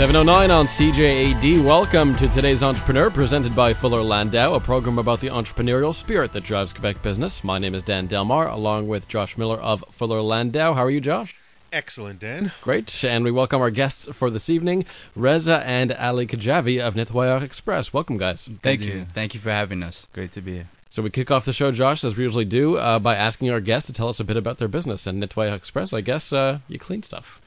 709 on CJAD. Welcome to today's Entrepreneur, presented by Fuller Landau, a program about the entrepreneurial spirit that drives Quebec business. My name is Dan Delmar, along with Josh Miller of Fuller Landau. How are you, Josh? Excellent, Dan. Great. And we welcome our guests for this evening, Reza and Ali Khadjavi of Nettoyeur Express. Welcome, guys. Thank you. Thank you for having us. Great to be here. So we kick off the show, Josh, as we usually do, uh, by asking our guests to tell us a bit about their business. And Nettoyeur Express, I guess, uh, you clean stuff.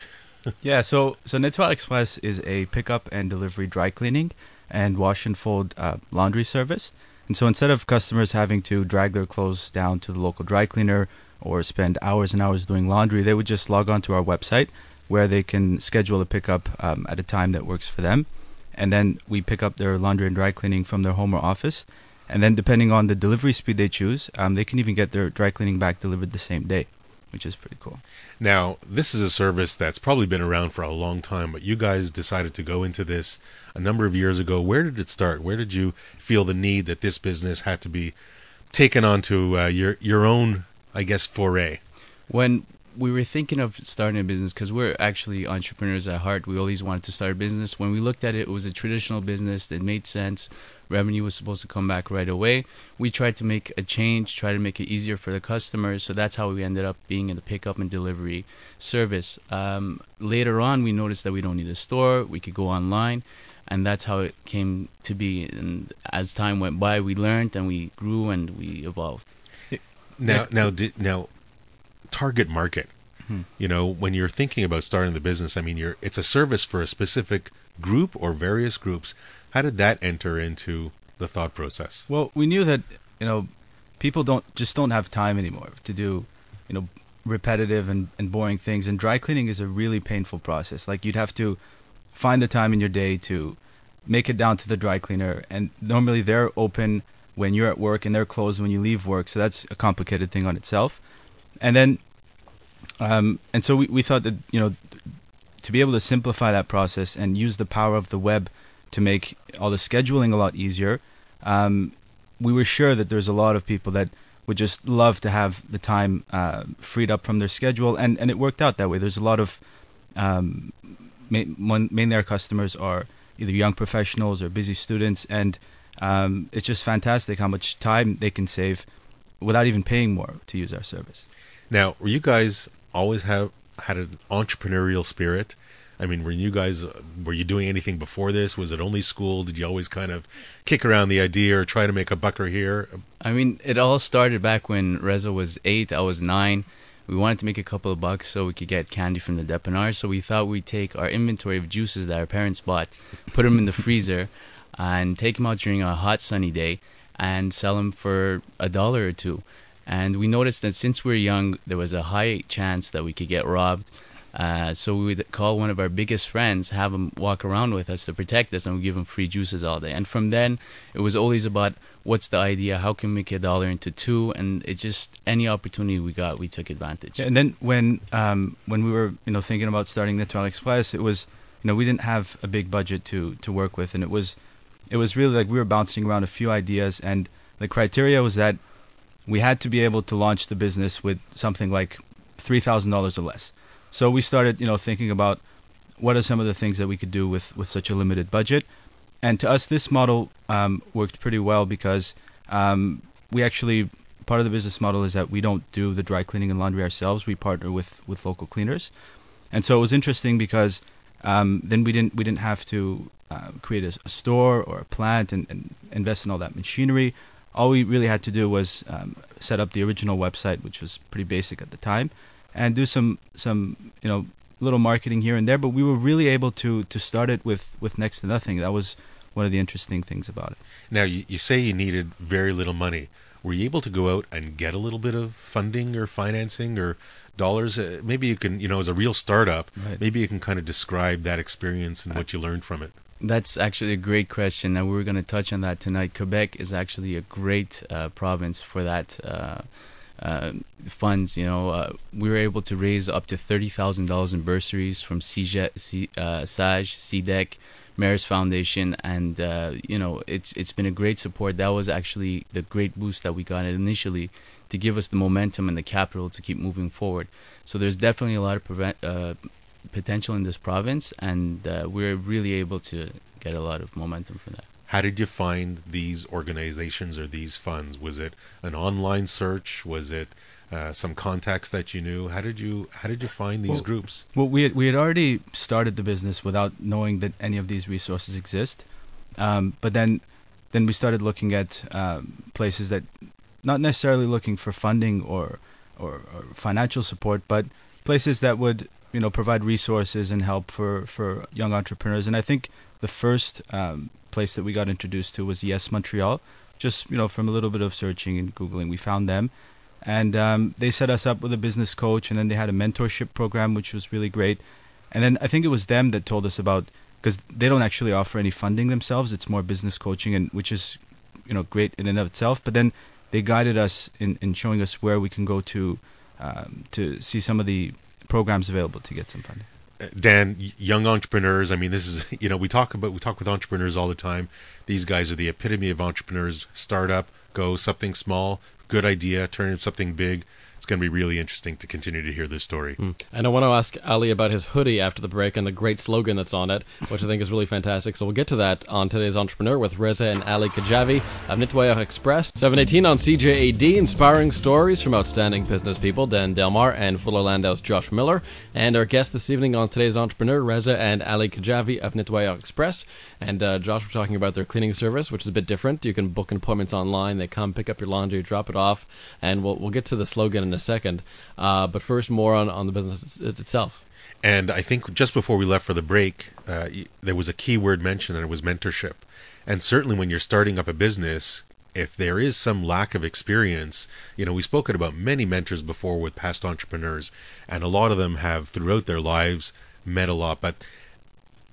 yeah, so so Nettoyeur Express is a pickup and delivery dry cleaning and wash and fold uh, laundry service. And so instead of customers having to drag their clothes down to the local dry cleaner or spend hours and hours doing laundry, they would just log on to our website where they can schedule a pickup um, at a time that works for them. And then we pick up their laundry and dry cleaning from their home or office. And then, depending on the delivery speed they choose, um, they can even get their dry cleaning back delivered the same day which is pretty cool. Now, this is a service that's probably been around for a long time, but you guys decided to go into this a number of years ago. Where did it start? Where did you feel the need that this business had to be taken onto uh, your your own, I guess, foray? When we were thinking of starting a business because we're actually entrepreneurs at heart. We always wanted to start a business. When we looked at it, it was a traditional business that made sense revenue was supposed to come back right away. We tried to make a change, try to make it easier for the customers. So that's how we ended up being in the pickup and delivery service. Um, later on, we noticed that we don't need a store, we could go online. And that's how it came to be. And as time went by, we learned and we grew and we evolved. Now, now, did, now, target market. Hmm. You know, when you're thinking about starting the business, I mean, you're it's a service for a specific group or various groups. How did that enter into the thought process? Well, we knew that you know people don't just don't have time anymore to do you know repetitive and, and boring things and dry cleaning is a really painful process like you'd have to find the time in your day to make it down to the dry cleaner and normally they're open when you're at work and they're closed when you leave work so that's a complicated thing on itself and then um, and so we, we thought that you know to be able to simplify that process and use the power of the web to make all the scheduling a lot easier, um, we were sure that there's a lot of people that would just love to have the time uh, freed up from their schedule, and, and it worked out that way. There's a lot of um, mainly our customers are either young professionals or busy students, and um, it's just fantastic how much time they can save without even paying more to use our service. Now, were you guys always have had an entrepreneurial spirit? I mean, were you guys were you doing anything before this? Was it only school? Did you always kind of kick around the idea or try to make a bucker here? I mean, it all started back when Reza was eight. I was nine. We wanted to make a couple of bucks so we could get candy from the dépanneur. So we thought we'd take our inventory of juices that our parents bought, put them in the freezer, and take them out during a hot sunny day, and sell them for a dollar or two. And we noticed that since we were young, there was a high chance that we could get robbed. Uh, so we would call one of our biggest friends, have him walk around with us to protect us, and we give him free juices all day. And from then, it was always about what's the idea, how can we make a dollar into two, and it just any opportunity we got, we took advantage. Yeah, and then when um, when we were you know thinking about starting Nettoyeur Express, it was you know we didn't have a big budget to to work with, and it was it was really like we were bouncing around a few ideas, and the criteria was that we had to be able to launch the business with something like three thousand dollars or less. So we started, you know, thinking about what are some of the things that we could do with with such a limited budget. And to us, this model um, worked pretty well because um, we actually part of the business model is that we don't do the dry cleaning and laundry ourselves. We partner with with local cleaners, and so it was interesting because um, then we didn't we didn't have to uh, create a, a, store or a plant and, and invest in all that machinery all we really had to do was um, set up the original website, which was pretty basic at the time, and do some some you know little marketing here and there. But we were really able to to start it with with next to nothing. That was one of the interesting things about it. Now you, you say you needed very little money. Were you able to go out and get a little bit of funding or financing or dollars? Uh, maybe you can, you know, as a real startup, right. maybe you can kind of describe that experience and what you learned from it. That's actually a great question, and we're going to touch on that tonight. Quebec is actually a great uh, province for that uh, uh, funds. You know, uh, we were able to raise up to thirty thousand dollars in bursaries from CGET, C, uh, SAJE, CDEC, Mayor's Foundation, and uh, you know, it's it's been a great support. That was actually the great boost that we got initially to give us the momentum and the capital to keep moving forward. So there's definitely a lot of prevent, potential in this province, and uh, we're really able to get a lot of momentum for that. How did you find these organizations or these funds? Was it an online search? Was it uh, some contacts that you knew? How did you how did you find these well, groups? Well, we had, we had already started the business without knowing that any of these resources exist, um, but then then we started looking at um, places that not necessarily looking for funding or, or, or financial support, but places that would you know provide resources and help for for young entrepreneurs. And I think the first um, place that we got introduced to was Yes Montreal. Just you know from a little bit of searching and googling, we found them, and um, they set us up with a business coach, and then they had a mentorship program which was really great. And then I think it was them that told us about because they don't actually offer any funding themselves. It's more business coaching, and which is you know great in and of itself. But then they guided us in, in showing us where we can go to um, to see some of the programs available to get some funding. Uh, Dan, young entrepreneurs. I mean, this is you know we talk about we talk with entrepreneurs all the time. These guys are the epitome of entrepreneurs. Startup, go something small, good idea, turn into something big it's going to be really interesting to continue to hear this story. Mm. And I want to ask Ali about his hoodie after the break and the great slogan that's on it, which I think is really fantastic. So we'll get to that on today's Entrepreneur with Reza and Ali Khadjavi of Nettoyeur Express. 718 on CJAD, inspiring stories from outstanding business people, Dan Delmar and Fuller Landau's Josh Miller. And our guests this evening on today's Entrepreneur, Reza and Ali Khadjavi of Nettoyeur Express. And uh, Josh, we're talking about their cleaning service, which is a bit different. You can book appointments online. They come pick up your laundry, drop it off, and we'll, we'll get to the slogan in in a second. Uh, but first, more on, on the business itself. And I think just before we left for the break, uh, there was a key word mentioned, and it was mentorship. And certainly, when you're starting up a business, if there is some lack of experience, you know, we've spoken about many mentors before with past entrepreneurs, and a lot of them have throughout their lives met a lot. But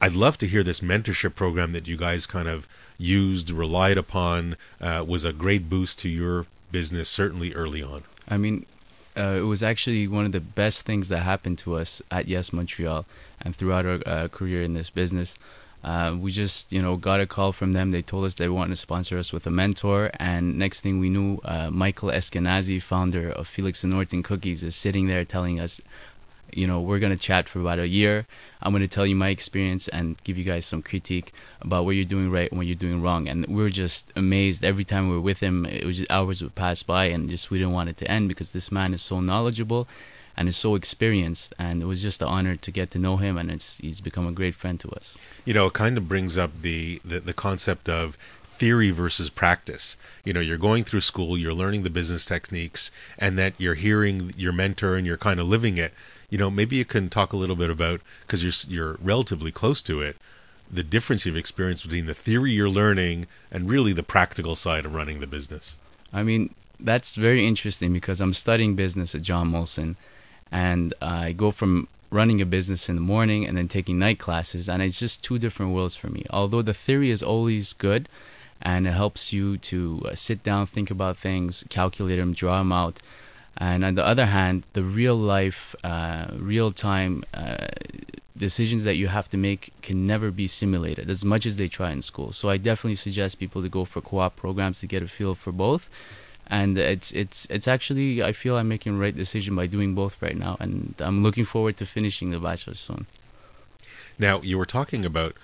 I'd love to hear this mentorship program that you guys kind of used, relied upon, uh, was a great boost to your business, certainly early on. I mean, uh, it was actually one of the best things that happened to us at Yes Montreal and throughout our uh, career in this business. Uh, we just, you know, got a call from them. They told us they wanted to sponsor us with a mentor, and next thing we knew, uh, Michael Eskenazi, founder of Felix and Norton Cookies, is sitting there telling us, you know, we're gonna chat for about a year. I'm gonna tell you my experience and give you guys some critique about what you're doing right and what you're doing wrong. And we are just amazed every time we were with him. It was just hours would pass by, and just we didn't want it to end because this man is so knowledgeable and is so experienced. And it was just an honor to get to know him, and it's he's become a great friend to us. You know, it kind of brings up the the, the concept of theory versus practice. You know, you're going through school, you're learning the business techniques, and that you're hearing your mentor and you're kind of living it you know, maybe you can talk a little bit about because you're you're relatively close to it, the difference you've experienced between the theory you're learning and really the practical side of running the business. I mean, that's very interesting because I'm studying business at John Molson, and I go from running a business in the morning and then taking night classes, and it's just two different worlds for me. Although the theory is always good, and it helps you to uh, sit down, think about things, calculate them, draw them out and on the other hand, the real life, uh, real time uh, decisions that you have to make can never be simulated as much as they try in school. So I definitely suggest people to go for co-op programs to get a feel for both. And it's it's it's actually I feel I'm making the right decision by doing both right now, and I'm looking forward to finishing the bachelor soon. Now you were talking about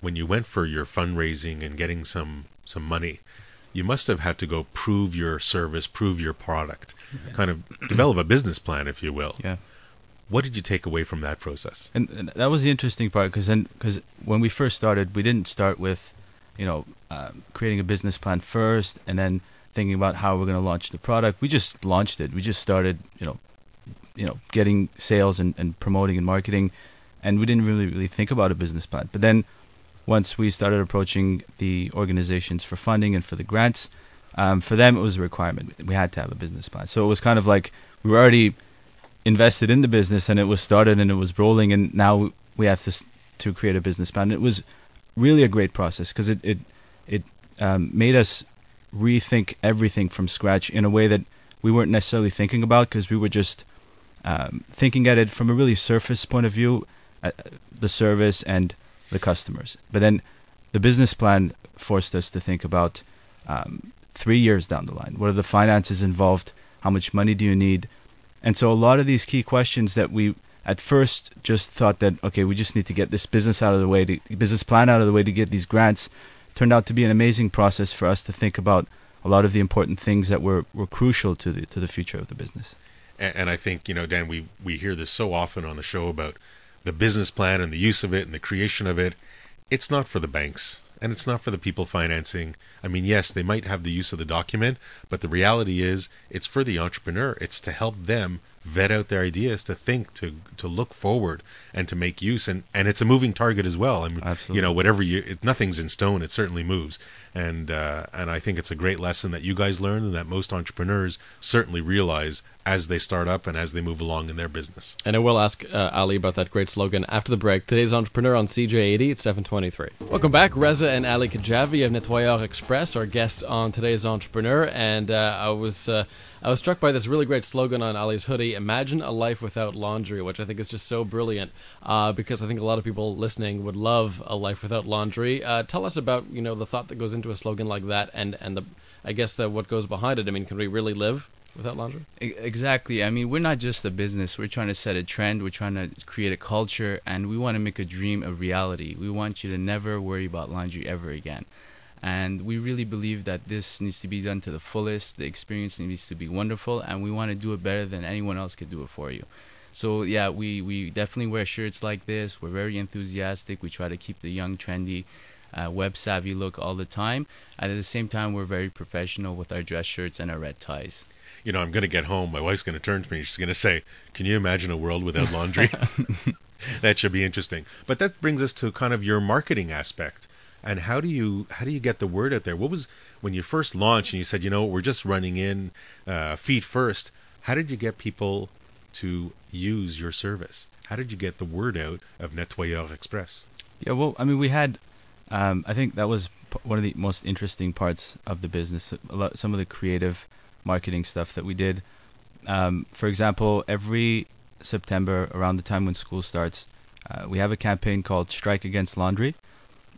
when you went for your fundraising and getting some some money you must have had to go prove your service, prove your product, kind of develop a business plan, if you will. Yeah. What did you take away from that process? And, and that was the interesting part because then because when we first started, we didn't start with, you know, uh, creating a business plan first and then thinking about how we're going to launch the product. We just launched it. We just started, you know, you know, getting sales and, and promoting and marketing, and we didn't really really think about a business plan. But then once we started approaching the organizations for funding and for the grants, um, for them it was a requirement. We had to have a business plan. So it was kind of like we were already invested in the business and it was started and it was rolling, and now we have to to create a business plan. It was really a great process because it it it um, made us rethink everything from scratch in a way that we weren't necessarily thinking about because we were just um, thinking at it from a really surface point of view, uh, the service and the customers. But then the business plan forced us to think about um, three years down the line. What are the finances involved? How much money do you need? And so a lot of these key questions that we at first just thought that okay, we just need to get this business out of the way, to, business plan out of the way to get these grants. Turned out to be an amazing process for us to think about a lot of the important things that were, were crucial to the to the future of the business. And, and I think you know, Dan, we we hear this so often on the show about the business plan and the use of it and the creation of it. It's not for the banks and it's not for the people financing. I mean, yes, they might have the use of the document, but the reality is it's for the entrepreneur. It's to help them vet out their ideas, to think, to to look forward, and to make use. And and it's a moving target as well. I mean, Absolutely. you know, whatever you, it, nothing's in stone. It certainly moves. And uh, and I think it's a great lesson that you guys learned, and that most entrepreneurs certainly realize as they start up and as they move along in their business. And I will ask uh, Ali about that great slogan after the break. Today's entrepreneur on CJAD at 723. Welcome back, Reza and Ali Khadjavi of Nettoyeur Express, our guests on today's entrepreneur. And uh, I was uh, I was struck by this really great slogan on Ali's hoodie: "Imagine a life without laundry," which I think is just so brilliant. Uh, because I think a lot of people listening would love a life without laundry. Uh, tell us about you know the thought that goes into a slogan like that, and and the I guess the what goes behind it. I mean, can we really live without laundry? Exactly. I mean, we're not just a business. We're trying to set a trend. We're trying to create a culture, and we want to make a dream a reality. We want you to never worry about laundry ever again. And we really believe that this needs to be done to the fullest. The experience needs to be wonderful, and we want to do it better than anyone else could do it for you. So yeah, we, we definitely wear shirts like this. We're very enthusiastic. We try to keep the young, trendy, uh, web savvy look all the time. And at the same time, we're very professional with our dress shirts and our red ties. You know, I'm going to get home. My wife's going to turn to me. She's going to say, "Can you imagine a world without laundry?" that should be interesting. But that brings us to kind of your marketing aspect. And how do you how do you get the word out there? What was when you first launched and you said, you know, we're just running in uh, feet first? How did you get people to use your service? How did you get the word out of Nettoyeur Express? Yeah, well, I mean, we had. Um, I think that was one of the most interesting parts of the business. Some of the creative marketing stuff that we did. Um, for example, every September, around the time when school starts, uh, we have a campaign called "Strike Against Laundry,"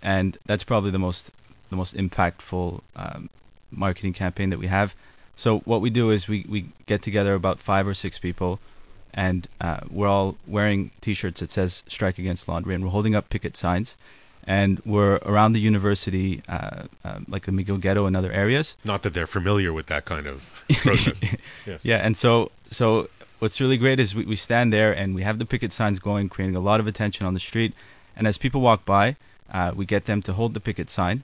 and that's probably the most the most impactful um, marketing campaign that we have. So what we do is we, we get together about five or six people, and uh, we're all wearing T-shirts that says "Strike Against Laundry," and we're holding up picket signs, and we're around the university, uh, uh, like the McGill Ghetto and other areas. Not that they're familiar with that kind of process. yes. Yeah, and so so what's really great is we, we stand there and we have the picket signs going, creating a lot of attention on the street, and as people walk by, uh, we get them to hold the picket sign,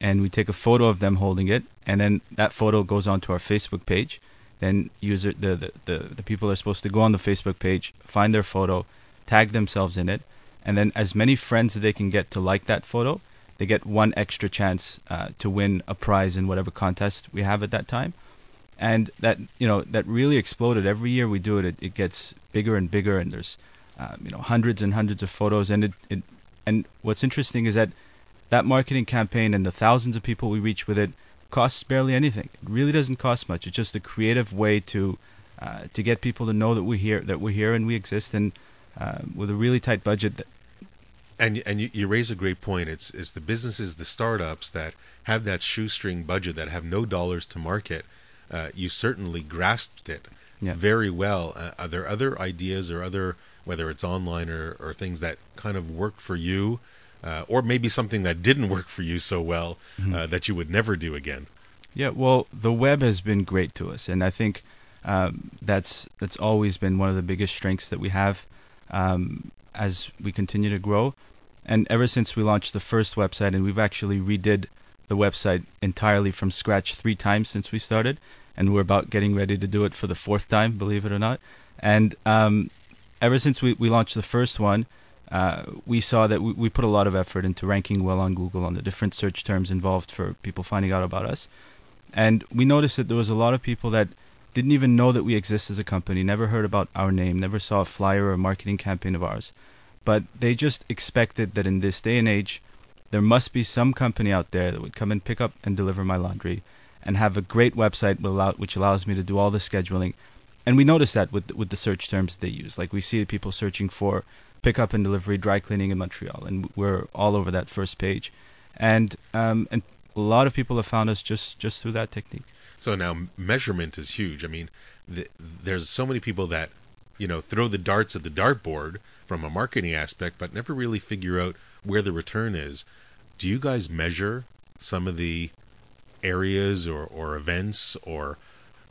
and we take a photo of them holding it, and then that photo goes onto our Facebook page. Then user the, the, the, the people are supposed to go on the Facebook page, find their photo, tag themselves in it, and then as many friends that they can get to like that photo, they get one extra chance uh, to win a prize in whatever contest we have at that time. And that you know that really exploded. Every year we do it, it, it gets bigger and bigger, and there's um, you know hundreds and hundreds of photos. And it, it and what's interesting is that that marketing campaign and the thousands of people we reach with it costs barely anything. It really doesn't cost much. It's just a creative way to uh, to get people to know that we're here, that we're here and we exist, and uh, with a really tight budget. That, And and you, you raise a great point. It's it's the businesses, the startups that have that shoestring budget that have no dollars to market. Uh, you certainly grasped it Yeah. very well. Uh, are there other ideas or other whether it's online or, or things that kind of worked for you, uh, or maybe something that didn't work for you so well uh, that you would never do again? Yeah, well, the web has been great to us, and I think um, that's that's always been one of the biggest strengths that we have um, as we continue to grow. And ever since we launched the first website, and we've actually redid the website entirely from scratch three times since we started, and we're about getting ready to do it for the fourth time, believe it or not. And um, ever since we, we launched the first one, uh, we saw that we, we put a lot of effort into ranking well on Google on the different search terms involved for people finding out about us. And we noticed that there was a lot of people that didn't even know that we exist as a company, never heard about our name, never saw a flyer or a marketing campaign of ours. But they just expected that in this day and age, there must be some company out there that would come and pick up and deliver my laundry and have a great website which allows me to do all the scheduling. And we notice that with with the search terms they use. Like we see people searching for pickup and delivery dry cleaning in Montreal, and we're all over that first page. And um, and a lot of people have found us just just through that technique. So now measurement is huge. I mean, the, there's so many people that you know, throw the darts at the dartboard from a marketing aspect, but never really figure out where the return is. Do you guys measure some of the areas or, or events or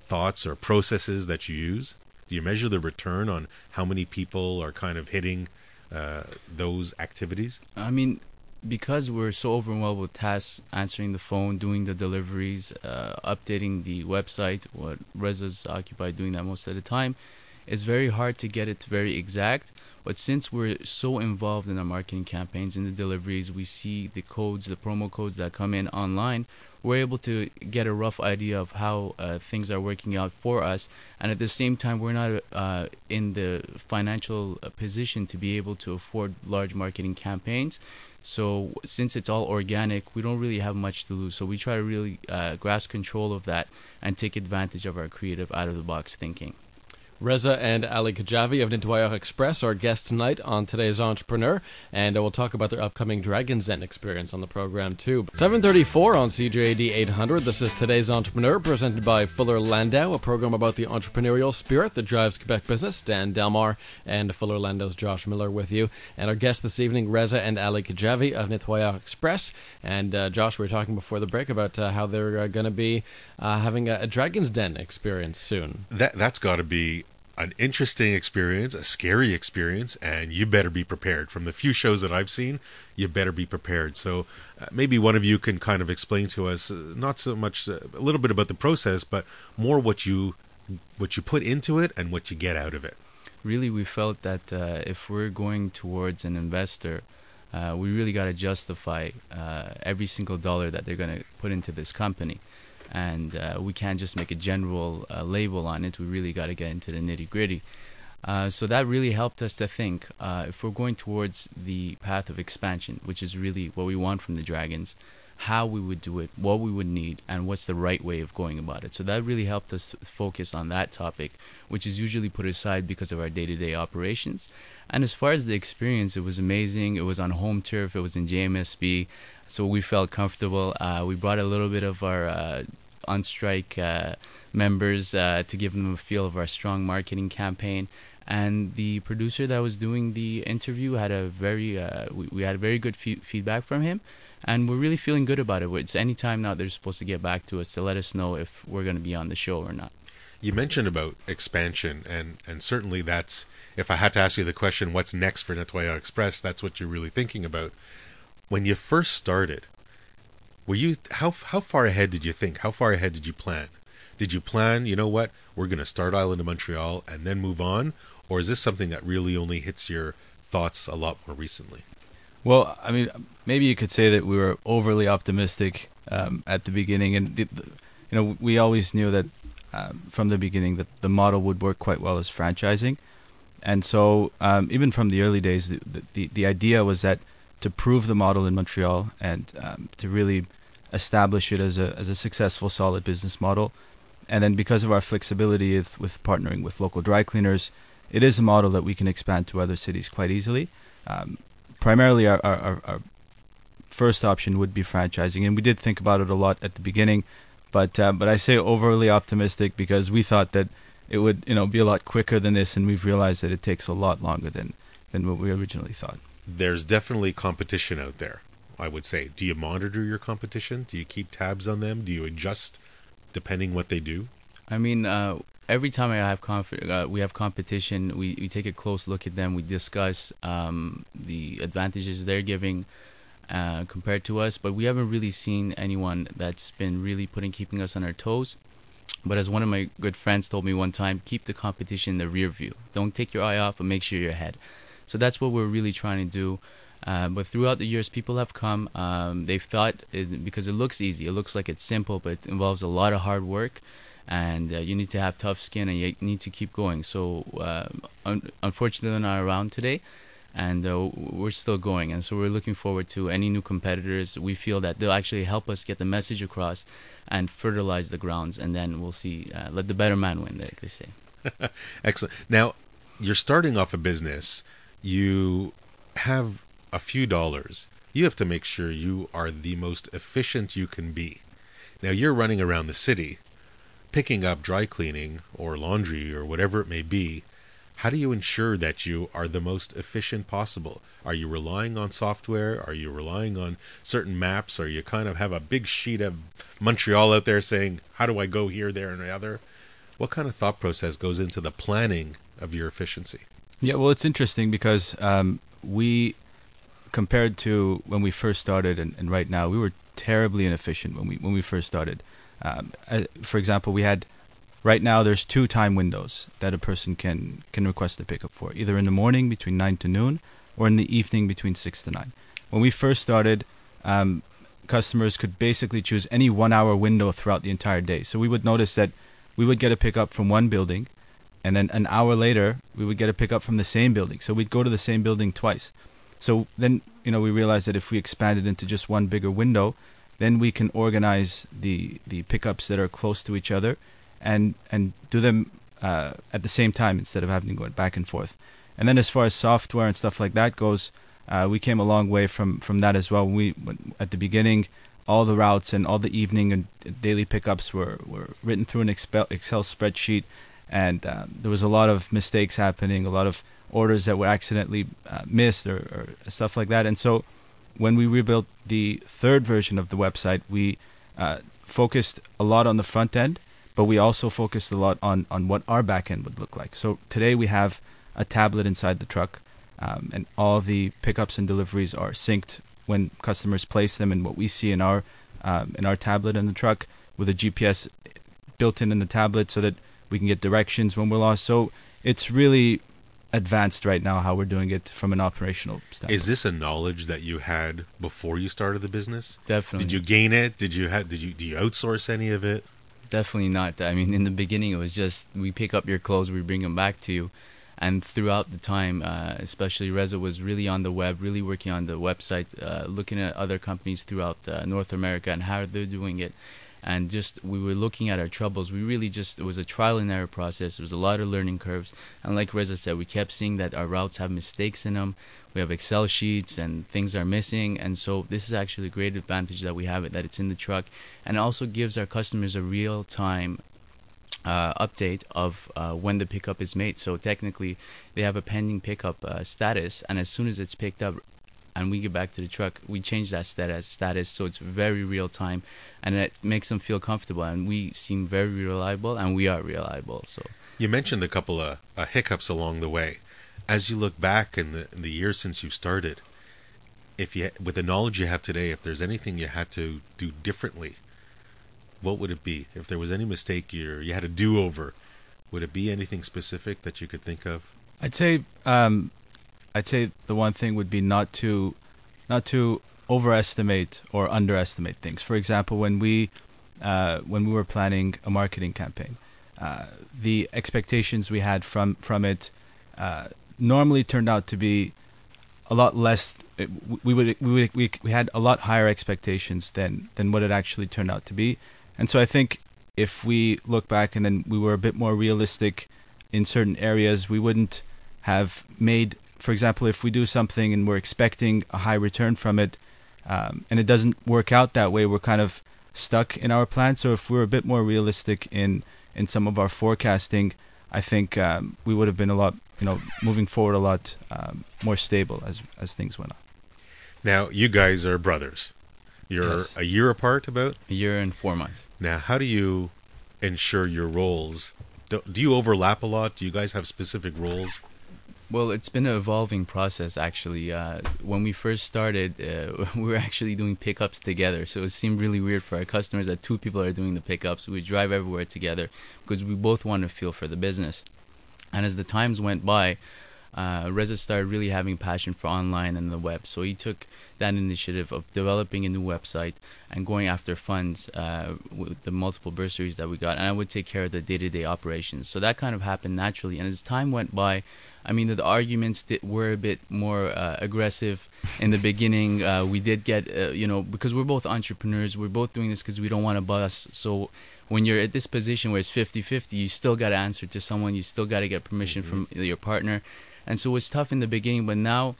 thoughts or processes that you use? Do you measure the return on how many people are kind of hitting uh, those activities? I mean, because we're so overwhelmed with tasks, answering the phone, doing the deliveries, uh, updating the website, what Reza's occupied doing that most of the time, it's very hard to get it very exact. But since we're so involved in our marketing campaigns, in the deliveries, we see the codes, the promo codes that come in online, we're able to get a rough idea of how uh, things are working out for us. And at the same time, we're not uh, in the financial uh, position to be able to afford large marketing campaigns. So since it's all organic, we don't really have much to lose. So we try to really uh, grasp control of that and take advantage of our creative out of the box thinking. Reza and Ali Khadjavi of Nettoyeur Express are guests tonight on today's Entrepreneur, and uh, we'll talk about their upcoming Dragon's Den experience on the program too. 734 on CJAD 800. This is today's Entrepreneur, presented by Fuller Landau, a program about the entrepreneurial spirit that drives Quebec business. Dan Delmar and Fuller Landau's Josh Miller with you, and our guests this evening, Reza and Ali Khadjavi of Nettoyeur Express. And uh, Josh, we were talking before the break about uh, how they're uh, going to be uh, having a, a Dragon's Den experience soon. That that's got to be an interesting experience, a scary experience, and you better be prepared. From the few shows that I've seen, you better be prepared. So uh, maybe one of you can kind of explain to us, uh, not so much uh, a little bit about the process, but more what you what you put into it and what you get out of it. Really, we felt that uh, if we're going towards an investor, uh, we really got to justify uh, every single dollar that they're going to put into this company and uh, we can't just make a general uh, label on it. We really got to get into the nitty gritty. Uh, so that really helped us to think uh, if we're going towards the path of expansion, which is really what we want from the Dragons, how we would do it, what we would need, and what's the right way of going about it. So that really helped us focus on that topic, which is usually put aside because of our day to day operations. And as far as the experience, it was amazing. It was on home turf, it was in JMSB so we felt comfortable. Uh, we brought a little bit of our uh, on strike uh, members uh, to give them a feel of our strong marketing campaign. And the producer that was doing the interview had a very uh, we, we had very good feedback from him, and we're really feeling good about it. It's any time now they're supposed to get back to us to let us know if we're going to be on the show or not. You mentioned about expansion, and and certainly that's if I had to ask you the question, what's next for Nettoyeur Express? That's what you're really thinking about when you first started, were you how how far ahead did you think? How far ahead did you plan? Did you plan, you know what, we're going to start Island of Montreal and then move on, or is this something that really only hits your thoughts a lot more recently? Well, I mean, maybe you could say that we were overly optimistic um, at the beginning, and the, the, you know, we always knew that um, from the beginning that the model would work quite well as franchising, and so um, even from the early days, the, the the idea was that to prove the model in Montreal and um, to really establish it as a as a successful, solid business model. And then because of our flexibility with, with partnering with local dry cleaners, it is a model that we can expand to other cities quite easily. Um, primarily, our, our, our first option would be franchising, and we did think about it a lot at the beginning. But uh, but I say overly optimistic because we thought that it would you know be a lot quicker than this, and we've realized that it takes a lot longer than than what we originally thought there's definitely competition out there. I would say. Do you monitor your competition? Do you keep tabs on them? Do you adjust depending what they do? I mean, uh, every time I have conf- uh, we have competition, we, we take a close look at them. We discuss um, the advantages they're giving uh, compared to us, but we haven't really seen anyone that's been really putting keeping us on our toes. But as one of my good friends told me one time, keep the competition in the rear view. Don't take your eye off, but make sure you're ahead. So that's what we're really trying to do. Uh, but throughout the years, people have come. Um, they've thought it, because it looks easy, it looks like it's simple, but it involves a lot of hard work, and uh, you need to have tough skin, and you need to keep going. So uh, un- unfortunately, they're not around today, and uh, we're still going. And so we're looking forward to any new competitors. We feel that they'll actually help us get the message across and fertilize the grounds, and then we'll see. Uh, let the better man win, like they say. Excellent. Now, you're starting off a business you have a few dollars, you have to make sure you are the most efficient you can be. Now you're running around the city, picking up dry cleaning or laundry or whatever it may be. How do you ensure that you are the most efficient possible? Are you relying on software? Are you relying on certain maps? Are you kind of have a big sheet of Montreal out there saying, how do I go here, there, and the other? What kind of thought process goes into the planning of your efficiency? Yeah, well, it's interesting because um, we, compared to when we first started and, and, right now, we were terribly inefficient when we when we first started. Um, uh, for example, we had right now there's two time windows that a person can can request a pickup for, either in the morning between nine to noon, or in the evening between six to nine. When we first started, um, customers could basically choose any one hour window throughout the entire day. So we would notice that we would get a pickup from one building and then an hour later we would get a pickup from the same building so we'd go to the same building twice so then you know we realized that if we expanded into just one bigger window then we can organize the the pickups that are close to each other and and do them uh, at the same time instead of having to go back and forth. And then as far as software and stuff like that goes uh, we came a long way from from that as well. We at the beginning all the routes and all the evening and daily pickups were, were written through an Excel spreadsheet. And um, there was a lot of mistakes happening, a lot of orders that were accidentally uh, missed or, or, stuff like that. And so, when we rebuilt the third version of the website, we uh, focused a lot on the front end, but we also focused a lot on on what our backend would look like. So today we have a tablet inside the truck, um, and all the pickups and deliveries are synced when customers place them, and what we see in our um, in our tablet in the truck with a GPS built in in the tablet, so that we can get directions when we're lost. So it's really advanced right now how we're doing it from an operational standpoint. Is this a knowledge that you had before you started the business? Definitely. Did you gain it? Did you have did you do you outsource any of it? Definitely not. I mean, in the beginning, it was just we pick up your clothes, we bring them back to you, and throughout the time, uh, especially Reza was really on the web, really working on the website, uh, looking at other companies throughout uh, North America and how they're doing it, and just we were looking at our troubles. We really just it was a trial and error process. There was a lot of learning curves, and like Reza said, we kept seeing that our routes have mistakes in them. We have Excel sheets and things are missing, and so this is actually a great advantage that we have it that it's in the truck, and it also gives our customers a real time uh, update of uh, when the pickup is made. So technically, they have a pending pickup uh, status, and as soon as it's picked up, and we get back to the truck, we change that status status so it's very real time, and it makes them feel comfortable. And we seem very reliable, and we are reliable. So you mentioned a couple of uh, hiccups along the way. As you look back in the in the years since you started, if you with the knowledge you have today, if there's anything you had to do differently, what would it be? If there was any mistake you you had a do over, would it be anything specific that you could think of? I'd say um, I'd say the one thing would be not to not to overestimate or underestimate things. For example, when we uh, when we were planning a marketing campaign, uh, the expectations we had from from it uh, normally turned out to be a lot less. We would we, would we we had a lot higher expectations than than what it actually turned out to be, and so I think if we look back and then we were a bit more realistic in certain areas, we wouldn't have made for example, if we do something and we're expecting a high return from it, um, and it doesn't work out that way, we're kind of stuck in our plan. So if we're a bit more realistic in in some of our forecasting, I think um, we would have been a lot, you know, moving forward a lot um, more stable as as things went on. Now you guys are brothers. You're yes. a year apart, about a year and four months. Now, how do you ensure your roles? Do, do you overlap a lot? Do you guys have specific roles? Well, it's been an evolving process actually. Uh, when we first started, uh, we were actually doing pickups together, so it seemed really weird for our customers that two people are doing the pickups. We drive everywhere together because we both want to feel for the business. And as the times went by, uh, Reza started really having passion for online and the web, so he took that initiative of developing a new website and going after funds uh, with the multiple bursaries that we got, and I would take care of the day-to-day operations. So that kind of happened naturally, and as time went by I mean, the arguments that were a bit more uh, aggressive in the beginning. Uh, we did get, uh, you know, because we're both entrepreneurs, we're both doing this because we don't want to bust. So when you're at this position where it's 50-50, you still got to answer to someone. You still got to get permission mm-hmm. from your partner, and so it's tough in the beginning. But now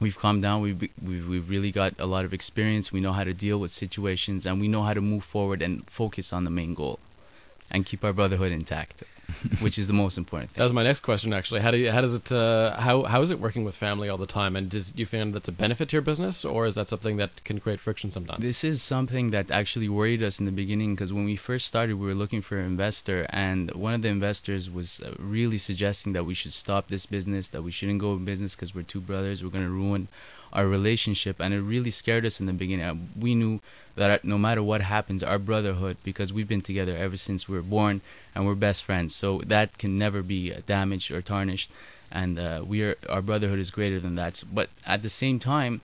we've calmed down. We've, we've we've really got a lot of experience. We know how to deal with situations, and we know how to move forward and focus on the main goal. and keep our brotherhood intact, which is the most important thing. That was my next question, actually. How do you, how does it uh, how how is it working with family all the time? And does you find that's a benefit to your business, or is that something that can create friction sometimes? This is something that actually worried us in the beginning because when we first started, we were looking for an investor, and one of the investors was uh, really suggesting that we should stop this business, that we shouldn't go in business because we're two brothers, we're going to ruin our relationship, and it really scared us in the beginning. We knew that no matter what happens, our brotherhood, because we've been together ever since we were born, and we're best friends, so that can never be damaged or tarnished. And uh, we are our brotherhood is greater than that. But at the same time,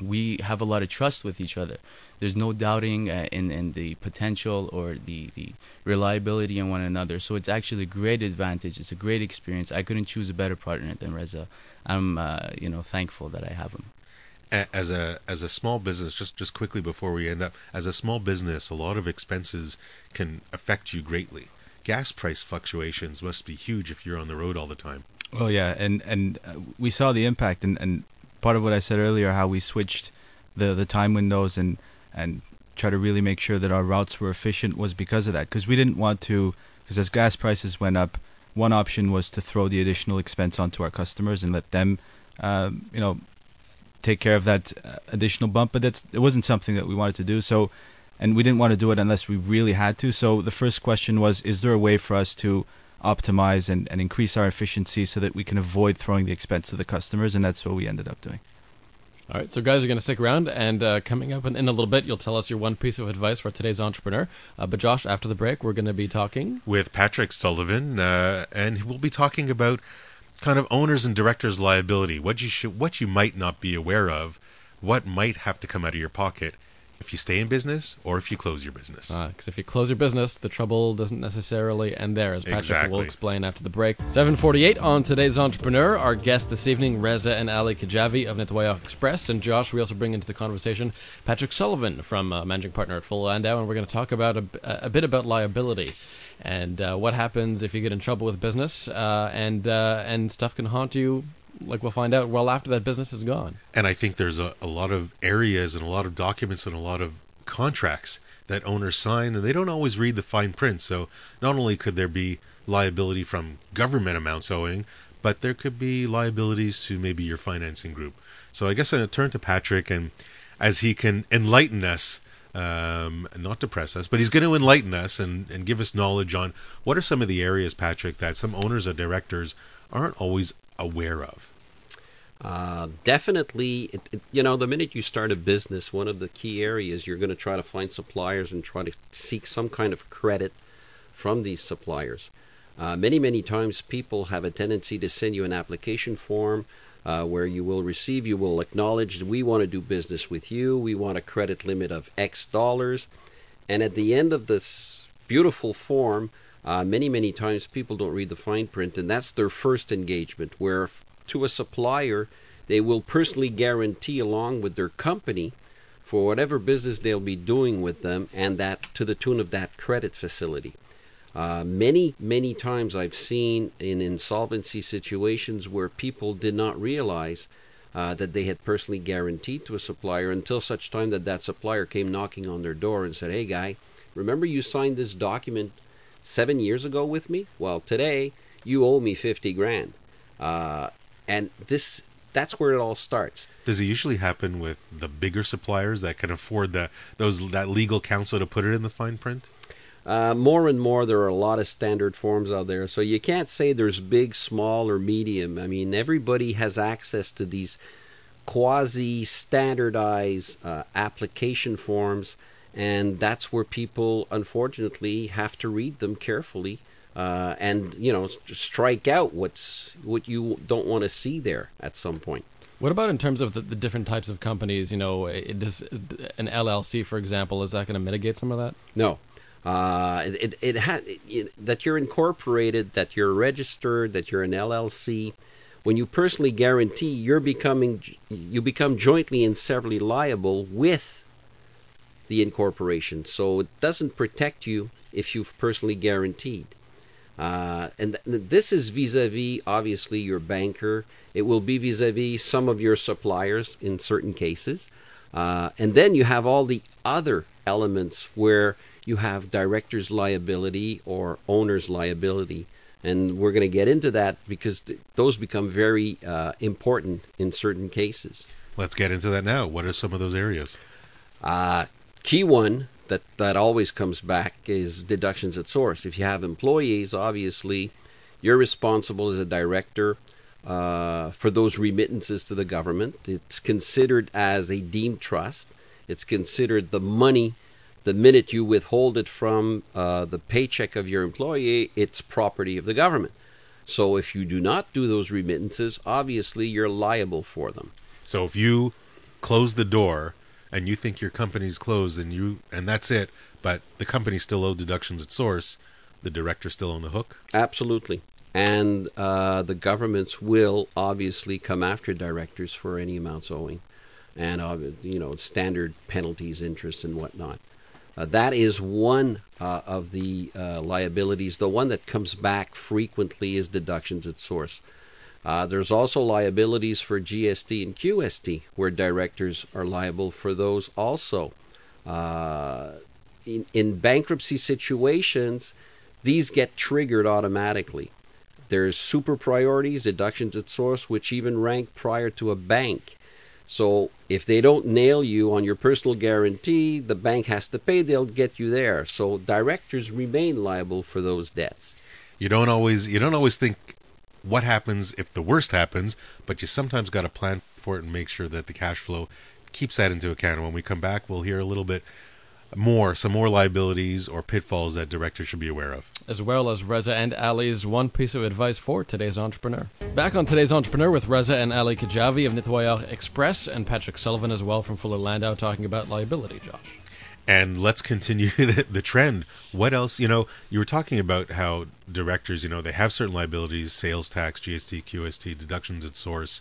we have a lot of trust with each other. There's no doubting uh, in in the potential or the the reliability in one another. So it's actually a great advantage. It's a great experience. I couldn't choose a better partner than Reza. I'm uh, you know thankful that I have him. As a as a small business, just just quickly before we end up, as a small business, a lot of expenses can affect you greatly. Gas price fluctuations must be huge if you're on the road all the time. Oh yeah, and and uh, we saw the impact, and, and part of what I said earlier, how we switched the the time windows and and try to really make sure that our routes were efficient was because of that. Because we didn't want to, because as gas prices went up, one option was to throw the additional expense onto our customers and let them, um, you know, take care of that uh, additional bump. But that's it wasn't something that we wanted to do. So, and we didn't want to do it unless we really had to. So the first question was, is there a way for us to optimize and, and increase our efficiency so that we can avoid throwing the expense to the customers? And that's what we ended up doing. All right, so guys are going to stick around, and uh, coming up in, in a little bit, you'll tell us your one piece of advice for today's entrepreneur. Uh, but Josh, after the break, we're going to be talking. with Patrick Sullivan, uh, and we'll be talking about kind of owners and directors' liability. What you should, what you might not be aware of, what might have to come out of your pocket if you stay in business or if you close your business. Because if you close your business, the trouble doesn't necessarily end there, as Patrick will explain after the break. 748 on today's Entrepreneur. Our guest this evening, Reza and Ali Khadjavi of Nettoyeur Express. And Josh, we also bring into the conversation Patrick Sullivan from uh, Managing Partner at Fuller Landau. And we're going to talk about a bit about liability and uh, what happens if you get in trouble with business uh, and, uh, and stuff can haunt you, like we'll find out, well after that business is gone. And I think there's a, a lot of areas and a lot of documents and a lot of contracts that owners sign, and they don't always read the fine print. So not only could there be liability from government amounts owing, but there could be liabilities to maybe your financing group. So I guess I'm going to turn to Patrick, and as he can enlighten us, um, not depress us, but he's going to enlighten us and, and give us knowledge on what are some of the areas, Patrick, that some owners or directors aren't always aware of. Uh, definitely, it, it, you know, the minute you start a business, one of the key areas you're going to try to find suppliers and try to seek some kind of credit from these suppliers. Uh, many, many times people have a tendency to send you an application form uh, where you will receive, you will acknowledge, we want to do business with you, we want a credit limit of X dollars. And at the end of this beautiful form, uh, many, many times people don't read the fine print, and that's their first engagement, where to a supplier, they will personally guarantee along with their company for whatever business they'll be doing with them, and that to the tune of that credit facility. Uh, many, many times I've seen in insolvency situations where people did not realize uh, that they had personally guaranteed to a supplier until such time that that supplier came knocking on their door and said, "Hey, guy, remember you signed this document seven years ago with me? Well, today you owe me fifty grand." Uh, and this that's where it all starts. Does it usually happen with the bigger suppliers that can afford the those that legal counsel to put it in the fine print? Uh, more and more, there are a lot of standard forms out there, so you can't say there's big, small, or medium. I mean, everybody has access to these quasi standardized uh, application forms, and that's where people, unfortunately, have to read them carefully. Uh, and you know, strike out what's what you don't want to see there at some point. What about in terms of the, the different types of companies? You know, it does, an LLC, for example, is that going to mitigate some of that? No. Uh, it it, it, ha- it that you're incorporated, that you're registered, that you're an LLC. When you personally guarantee, you're becoming you become jointly and severally liable with the incorporation. So it doesn't protect you if you've personally guaranteed. Uh, and th- this is vis-a-vis obviously your banker. It will be vis-a-vis some of your suppliers in certain cases, uh, and then you have all the other elements where you have director's liability or owner's liability. And we're going to get into that because th- those become very uh, important in certain cases. Let's get into that now. What are some of those areas? Uh, key one that, that always comes back is deductions at source. If you have employees, obviously, you're responsible as a director uh, for those remittances to the government. It's considered as a deemed trust. It's considered the money. The minute you withhold it from uh, the paycheck of your employee, it's property of the government. So if you do not do those remittances, obviously you're liable for them. So if you close the door and you think your company's closed and you and that's it, but the company still owed deductions at source, the director's still on the hook. Absolutely. And uh, the governments will obviously come after directors for any amounts owing, and uh, you know standard penalties, interest, and whatnot. Uh, that is one uh, of the uh, liabilities. The one that comes back frequently is deductions at source. Uh, there's also liabilities for GST and QST, where directors are liable for those also. Uh, in, in bankruptcy situations, these get triggered automatically. There's super priorities, deductions at source, which even rank prior to a bank. So if they don't nail you on your personal guarantee, the bank has to pay, they'll get you there. So directors remain liable for those debts. You don't always you don't always think what happens if the worst happens, but you sometimes got to plan for it and make sure that the cash flow keeps that into account. When we come back, we'll hear a little bit more, some more liabilities or pitfalls that directors should be aware of. As well as Reza and Ali's one piece of advice for today's entrepreneur. Back on today's entrepreneur with Reza and Ali Khadjavi of Nettoyeur Express and Patrick Sullivan as well from Fuller Landau talking about liability, Josh. And let's continue the, the trend. What else? You know, you were talking about how directors, you know, they have certain liabilities, sales tax, GST, QST, deductions at source.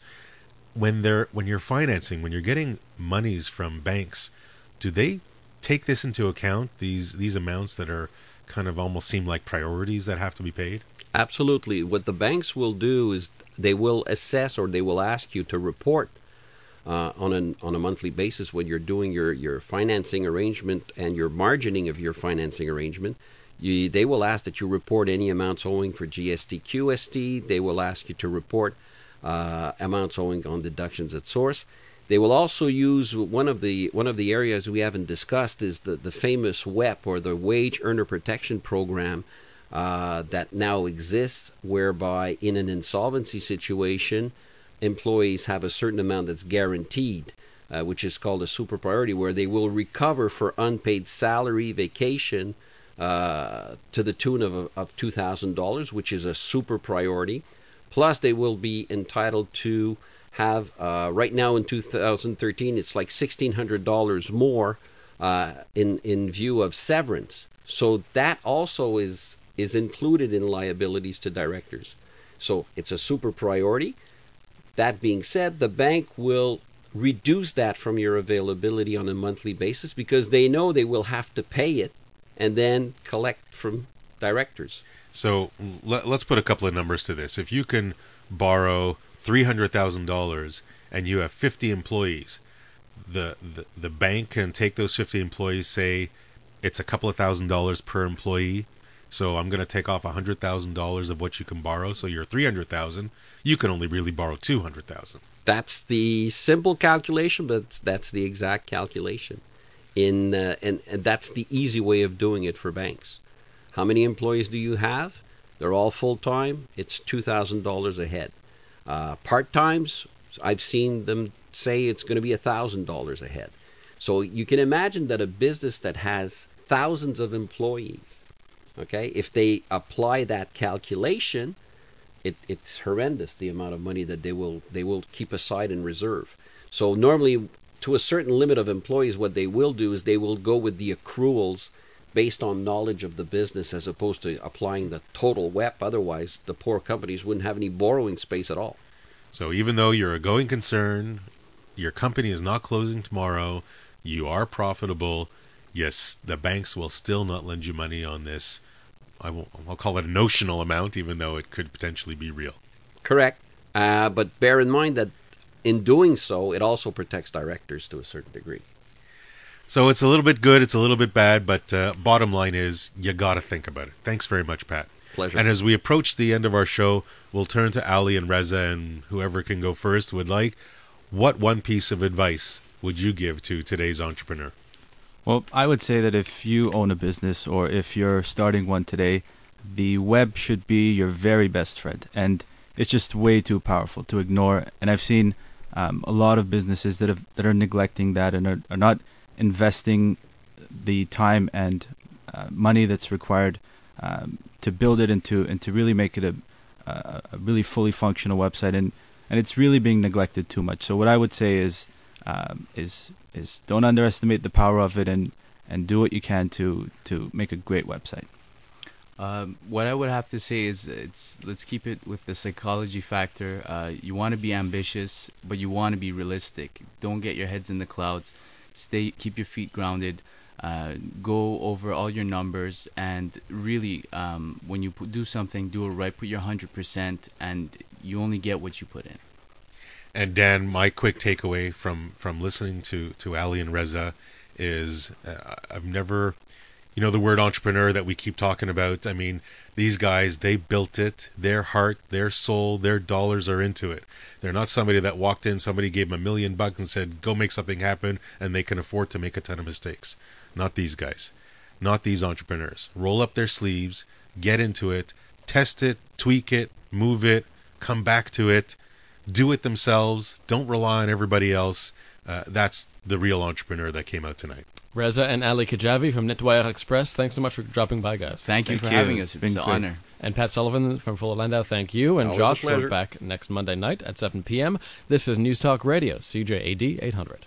When they're when you're financing, when you're getting monies from banks, do they take this into account? These these amounts that are kind of almost seem like priorities that have to be paid. Absolutely. What the banks will do is they will assess or they will ask you to report uh, on an on a monthly basis when you're doing your your financing arrangement and your margining of your financing arrangement. You, they will ask that you report any amounts owing for GST, QST. They will ask you to report uh, amounts owing on deductions at source. They will also use one of the one of the areas we haven't discussed is the, the famous WEP or the Wage Earner Protection Program uh, that now exists, whereby in an insolvency situation, employees have a certain amount that's guaranteed, uh, which is called a super priority, where they will recover for unpaid salary, vacation, uh, to the tune of, of $2,000, which is a super priority. Plus, they will be entitled to have, uh, right now in 2013, it's like $1,600 more uh, in, in view of severance. So that also is, is included in liabilities to directors. So it's a super priority. That being said, the bank will reduce that from your availability on a monthly basis because they know they will have to pay it and then collect from directors. So let, us put a couple of numbers to this. If you can borrow three hundred thousand dollars and you have fifty employees, the, the the bank can take those fifty employees, say it's a couple of thousand dollars per employee. So I'm going to take off a hundred thousand dollars of what you can borrow. So you're three hundred thousand. You can only really borrow two hundred thousand. That's the simple calculation, but that's the exact calculation in uh, and, and that's the easy way of doing it for banks. How many employees do you have? They're all full time. It's two thousand dollars a head. Uh, Part times, I've seen them say it's going to be a thousand dollars a head. So you can imagine that a business that has thousands of employees, okay, if they apply that calculation, it, it's horrendous the amount of money that they will they will keep aside in reserve. So normally to a certain limit of employees, what they will do is they will go with the accruals based on knowledge of the business as opposed to applying the total WEP. Otherwise, the poor companies wouldn't have any borrowing space at all. So even though you're a going concern, your company is not closing tomorrow, you are profitable, yes, the banks will still not lend you money on this. I will, I'll call it a notional amount, even though it could potentially be real. Correct. Uh, but bear in mind that in doing so, it also protects directors to a certain degree. So it's a little bit good, it's a little bit bad, but uh, bottom line is you got to think about it. Thanks very much, Pat. Pleasure. And as we approach the end of our show, we'll turn to Ali and Reza and whoever can go first would like. What one piece of advice would you give to today's entrepreneur? Well, I would say that if you own a business or if you're starting one today, the web should be your very best friend. And it's just way too powerful to ignore. And I've seen um, a lot of businesses that have that are neglecting that and are, are not investing the time and uh, money that's required um, to build it and to and to really make it a, a, really fully functional website and and it's really being neglected too much. So what I would say is um, is is don't underestimate the power of it and and do what you can to to make a great website. Um, what I would have to say is it's let's keep it with the psychology factor. Uh, you want to be ambitious, but you want to be realistic. Don't get your heads in the clouds. Stay, keep your feet grounded. Uh, go over all your numbers and really, um, when you do something, do it right. Put your hundred percent, and you only get what you put in. And Dan, my quick takeaway from from listening to to Ali and Reza is uh, I've never you know the word entrepreneur that we keep talking about i mean these guys they built it. Their heart their soul their dollars are into it. They're not somebody that walked in somebody gave them a million bucks and said go make something happen and they can afford to make a ton of mistakes. Not these guys. Not these entrepreneurs. Roll up their sleeves get into it test it tweak it move it come back to it do it themselves don't rely on everybody else uh, that's the real entrepreneur that came out tonight Reza and Ali Khadjavi from Nettoyeur Express, thanks so much for dropping by, guys. Thank you Thank for you. having us. It's It's been an great. honor. And Pat Sullivan from Fuller Landau, thank you. And Always Josh, pleasure. we're back next Monday night at 7 p.m. This is News Talk Radio, CJAD 800.